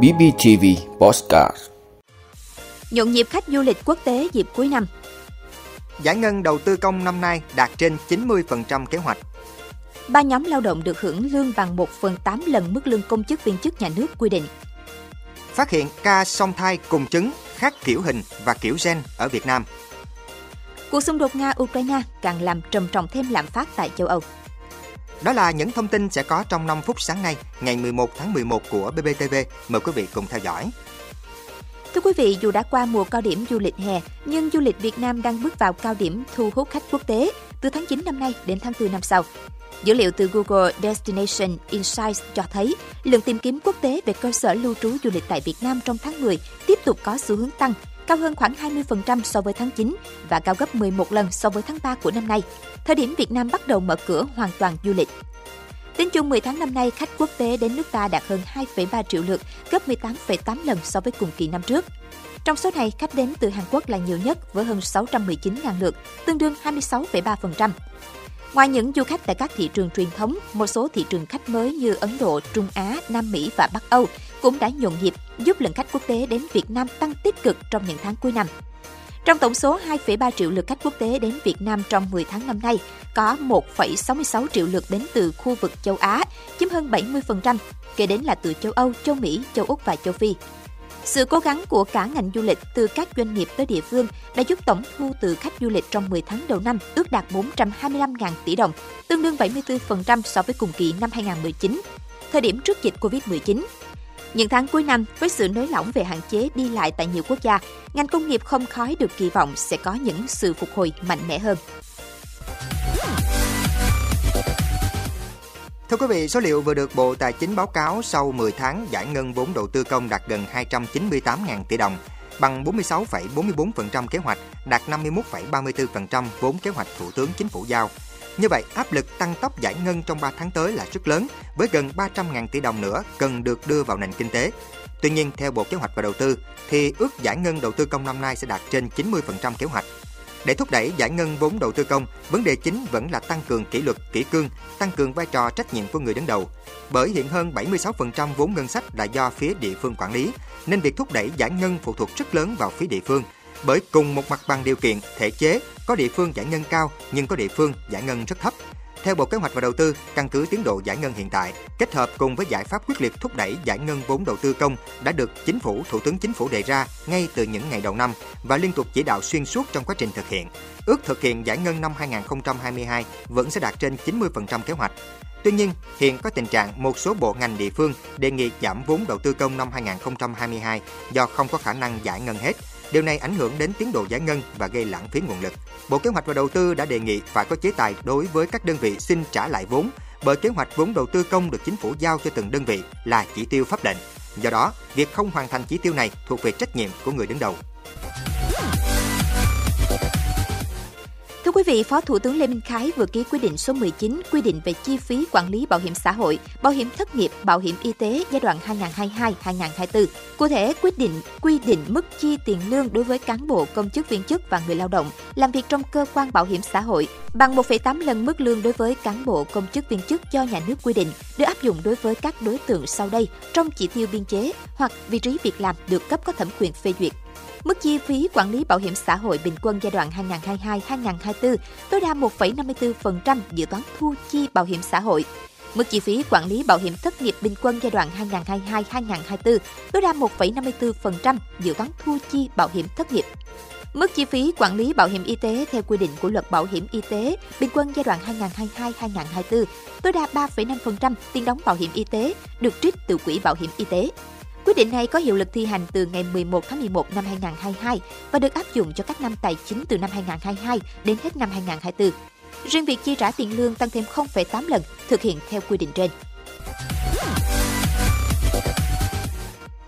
BBTV Postcard Nhộn nhịp khách du lịch quốc tế dịp cuối năm Giải ngân đầu tư công năm nay đạt trên 90% kế hoạch. Ba nhóm lao động được hưởng lương bằng 1 phần 8 lần mức lương công chức viên chức nhà nước quy định. Phát hiện ca song thai cùng trứng khác kiểu hình và kiểu gen ở Việt Nam. Cuộc xung đột Nga-Ukraine càng làm trầm trọng thêm lạm phát tại châu Âu. Đó là những thông tin sẽ có trong 5 phút sáng nay, ngày 11 tháng 11 của BBTV. Mời quý vị cùng theo dõi. Thưa quý vị, dù đã qua mùa cao điểm du lịch hè, nhưng du lịch Việt Nam đang bước vào cao điểm thu hút khách quốc tế từ tháng 9 năm nay đến tháng 4 năm sau. Dữ liệu từ Google Destination Insights cho thấy lượng tìm kiếm quốc tế về cơ sở lưu trú du lịch tại Việt Nam trong tháng 10 tiếp tục có xu hướng tăng, cao hơn khoảng 20% so với tháng 9 và cao gấp 11 lần so với tháng 3 của năm nay, thời điểm Việt Nam bắt đầu mở cửa hoàn toàn du lịch. Tính chung 10 tháng năm nay, khách quốc tế đến nước ta đạt hơn 2,3 triệu lượt, gấp 18,8 lần so với cùng kỳ năm trước. Trong số này, khách đến từ Hàn Quốc là nhiều nhất với hơn 619.000 lượt, tương đương 26,3%. Ngoài những du khách tại các thị trường truyền thống, một số thị trường khách mới như Ấn Độ, Trung Á, Nam Mỹ và Bắc Âu cũng đã nhộn nhịp giúp lượng khách quốc tế đến Việt Nam tăng tích cực trong những tháng cuối năm. Trong tổng số 2,3 triệu lượt khách quốc tế đến Việt Nam trong 10 tháng năm nay, có 1,66 triệu lượt đến từ khu vực châu Á, chiếm hơn 70%, kế đến là từ châu Âu, châu Mỹ, châu Úc và châu Phi. Sự cố gắng của cả ngành du lịch từ các doanh nghiệp tới địa phương đã giúp tổng thu từ khách du lịch trong 10 tháng đầu năm ước đạt 425.000 tỷ đồng, tương đương 74% so với cùng kỳ năm 2019, thời điểm trước dịch Covid-19. Những tháng cuối năm, với sự nới lỏng về hạn chế đi lại tại nhiều quốc gia, ngành công nghiệp không khói được kỳ vọng sẽ có những sự phục hồi mạnh mẽ hơn. Thưa quý vị, số liệu vừa được Bộ Tài chính báo cáo sau 10 tháng giải ngân vốn đầu tư công đạt gần 298.000 tỷ đồng, bằng 46,44% kế hoạch, đạt 51,34% vốn kế hoạch Thủ tướng Chính phủ giao. Như vậy, áp lực tăng tốc giải ngân trong 3 tháng tới là rất lớn, với gần 300.000 tỷ đồng nữa cần được đưa vào nền kinh tế. Tuy nhiên, theo Bộ Kế hoạch và Đầu tư, thì ước giải ngân đầu tư công năm nay sẽ đạt trên 90% kế hoạch. Để thúc đẩy giải ngân vốn đầu tư công, vấn đề chính vẫn là tăng cường kỷ luật, kỷ cương, tăng cường vai trò trách nhiệm của người đứng đầu. Bởi hiện hơn 76% vốn ngân sách là do phía địa phương quản lý, nên việc thúc đẩy giải ngân phụ thuộc rất lớn vào phía địa phương. Bởi cùng một mặt bằng điều kiện, thể chế, có địa phương giải ngân cao nhưng có địa phương giải ngân rất thấp. Theo Bộ Kế hoạch và Đầu tư, căn cứ tiến độ giải ngân hiện tại, kết hợp cùng với giải pháp quyết liệt thúc đẩy giải ngân vốn đầu tư công đã được Chính phủ, Thủ tướng Chính phủ đề ra ngay từ những ngày đầu năm và liên tục chỉ đạo xuyên suốt trong quá trình thực hiện. Ước thực hiện giải ngân năm 2022 vẫn sẽ đạt trên 90% kế hoạch. Tuy nhiên, hiện có tình trạng một số bộ ngành địa phương đề nghị giảm vốn đầu tư công năm 2022 do không có khả năng giải ngân hết. Điều này ảnh hưởng đến tiến độ giải ngân và gây lãng phí nguồn lực. Bộ Kế hoạch và Đầu tư đã đề nghị phải có chế tài đối với các đơn vị xin trả lại vốn bởi kế hoạch vốn đầu tư công được chính phủ giao cho từng đơn vị là chỉ tiêu pháp lệnh. Do đó, việc không hoàn thành chỉ tiêu này thuộc về trách nhiệm của người đứng đầu. Thưa quý vị, Phó Thủ tướng Lê Minh Khái vừa ký quyết định số 19 quy định về chi phí quản lý bảo hiểm xã hội, bảo hiểm thất nghiệp, bảo hiểm y tế giai đoạn 2022-2024. Cụ thể, quyết định quy định mức chi tiền lương đối với cán bộ, công chức viên chức và người lao động làm việc trong cơ quan bảo hiểm xã hội bằng 1,8 lần mức lương đối với cán bộ, công chức viên chức do nhà nước quy định được áp dụng đối với các đối tượng sau đây trong chỉ tiêu biên chế hoặc vị trí việc làm được cấp có thẩm quyền phê duyệt. Mức chi phí quản lý bảo hiểm xã hội bình quân giai đoạn 2022-2024 tối đa 1,54% dự toán thu chi bảo hiểm xã hội. Mức chi phí quản lý bảo hiểm thất nghiệp bình quân giai đoạn 2022-2024 tối đa 1,54% dự toán thu chi bảo hiểm thất nghiệp. Mức chi phí quản lý bảo hiểm y tế theo quy định của luật bảo hiểm y tế bình quân giai đoạn 2022-2024 tối đa 3,5% tiền đóng bảo hiểm y tế được trích từ quỹ bảo hiểm y tế. Quyết định này có hiệu lực thi hành từ ngày 11 tháng 11 năm 2022 và được áp dụng cho các năm tài chính từ năm 2022 đến hết năm 2024. Riêng việc chi trả tiền lương tăng thêm 0,8 lần thực hiện theo quy định trên.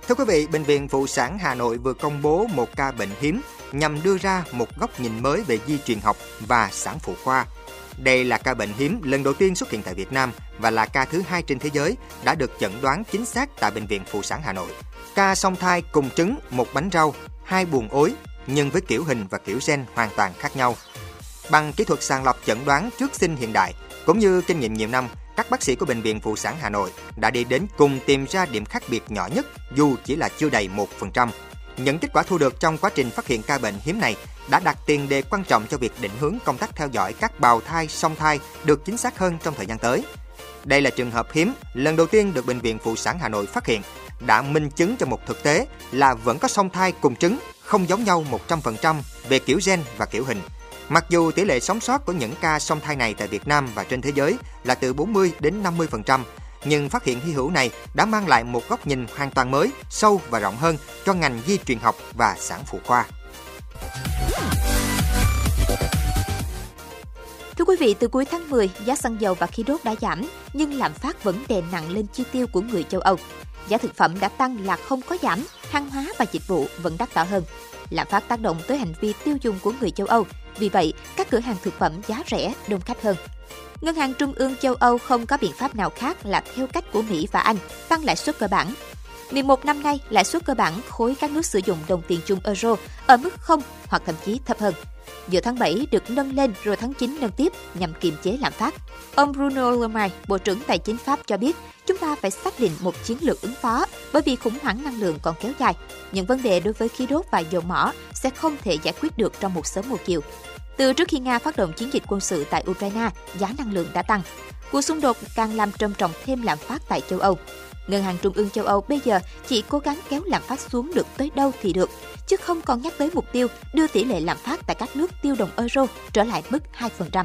Thưa quý vị, Bệnh viện Phụ sản Hà Nội vừa công bố một ca bệnh hiếm nhằm đưa ra một góc nhìn mới về di truyền học và sản phụ khoa. Đây là ca bệnh hiếm lần đầu tiên xuất hiện tại Việt Nam và là ca thứ hai trên thế giới đã được chẩn đoán chính xác tại Bệnh viện Phụ sản Hà Nội. Ca song thai cùng trứng, một bánh rau, hai buồng ối, nhưng với kiểu hình và kiểu gen hoàn toàn khác nhau. Bằng kỹ thuật sàng lọc chẩn đoán trước sinh hiện đại, cũng như kinh nghiệm nhiều năm, các bác sĩ của Bệnh viện Phụ sản Hà Nội đã đi đến cùng tìm ra điểm khác biệt nhỏ nhất dù chỉ là chưa đầy 1%. Những kết quả thu được trong quá trình phát hiện ca bệnh hiếm này đã đặt tiền đề quan trọng cho việc định hướng công tác theo dõi các bào thai, song thai được chính xác hơn trong thời gian tới. Đây là trường hợp hiếm, lần đầu tiên được Bệnh viện Phụ sản Hà Nội phát hiện, đã minh chứng cho một thực tế là vẫn có song thai cùng trứng, không giống nhau 100% về kiểu gen và kiểu hình. Mặc dù tỷ lệ sống sót của những ca song thai này tại Việt Nam và trên thế giới là từ 40 đến 50%, nhưng phát hiện hy hữu này đã mang lại một góc nhìn hoàn toàn mới, sâu và rộng hơn cho ngành di truyền học và sản phụ khoa. Thưa quý vị, từ cuối tháng 10, giá xăng dầu và khí đốt đã giảm, nhưng lạm phát vẫn đè nặng lên chi tiêu của người châu Âu. Giá thực phẩm đã tăng là không có giảm, hàng hóa và dịch vụ vẫn đắt đỏ hơn. Lạm phát tác động tới hành vi tiêu dùng của người châu Âu, vì vậy các cửa hàng thực phẩm giá rẻ đông khách hơn. Ngân hàng Trung ương châu Âu không có biện pháp nào khác là theo cách của Mỹ và Anh, tăng lãi suất cơ bản. 11 năm nay, lãi suất cơ bản khối các nước sử dụng đồng tiền chung euro ở mức 0 hoặc thậm chí thấp hơn. Giữa tháng 7 được nâng lên rồi tháng 9 nâng tiếp nhằm kiềm chế lạm phát. Ông Bruno Le Maire, Bộ trưởng Tài chính Pháp cho biết, chúng ta phải xác định một chiến lược ứng phó bởi vì khủng hoảng năng lượng còn kéo dài. Những vấn đề đối với khí đốt và dầu mỏ sẽ không thể giải quyết được trong một sớm một chiều. Từ trước khi Nga phát động chiến dịch quân sự tại Ukraine, giá năng lượng đã tăng. Cuộc xung đột càng làm trầm trọng thêm lạm phát tại châu Âu. Ngân hàng Trung ương châu Âu bây giờ chỉ cố gắng kéo lạm phát xuống được tới đâu thì được, chứ không còn nhắc tới mục tiêu đưa tỷ lệ lạm phát tại các nước tiêu đồng euro trở lại mức 2%.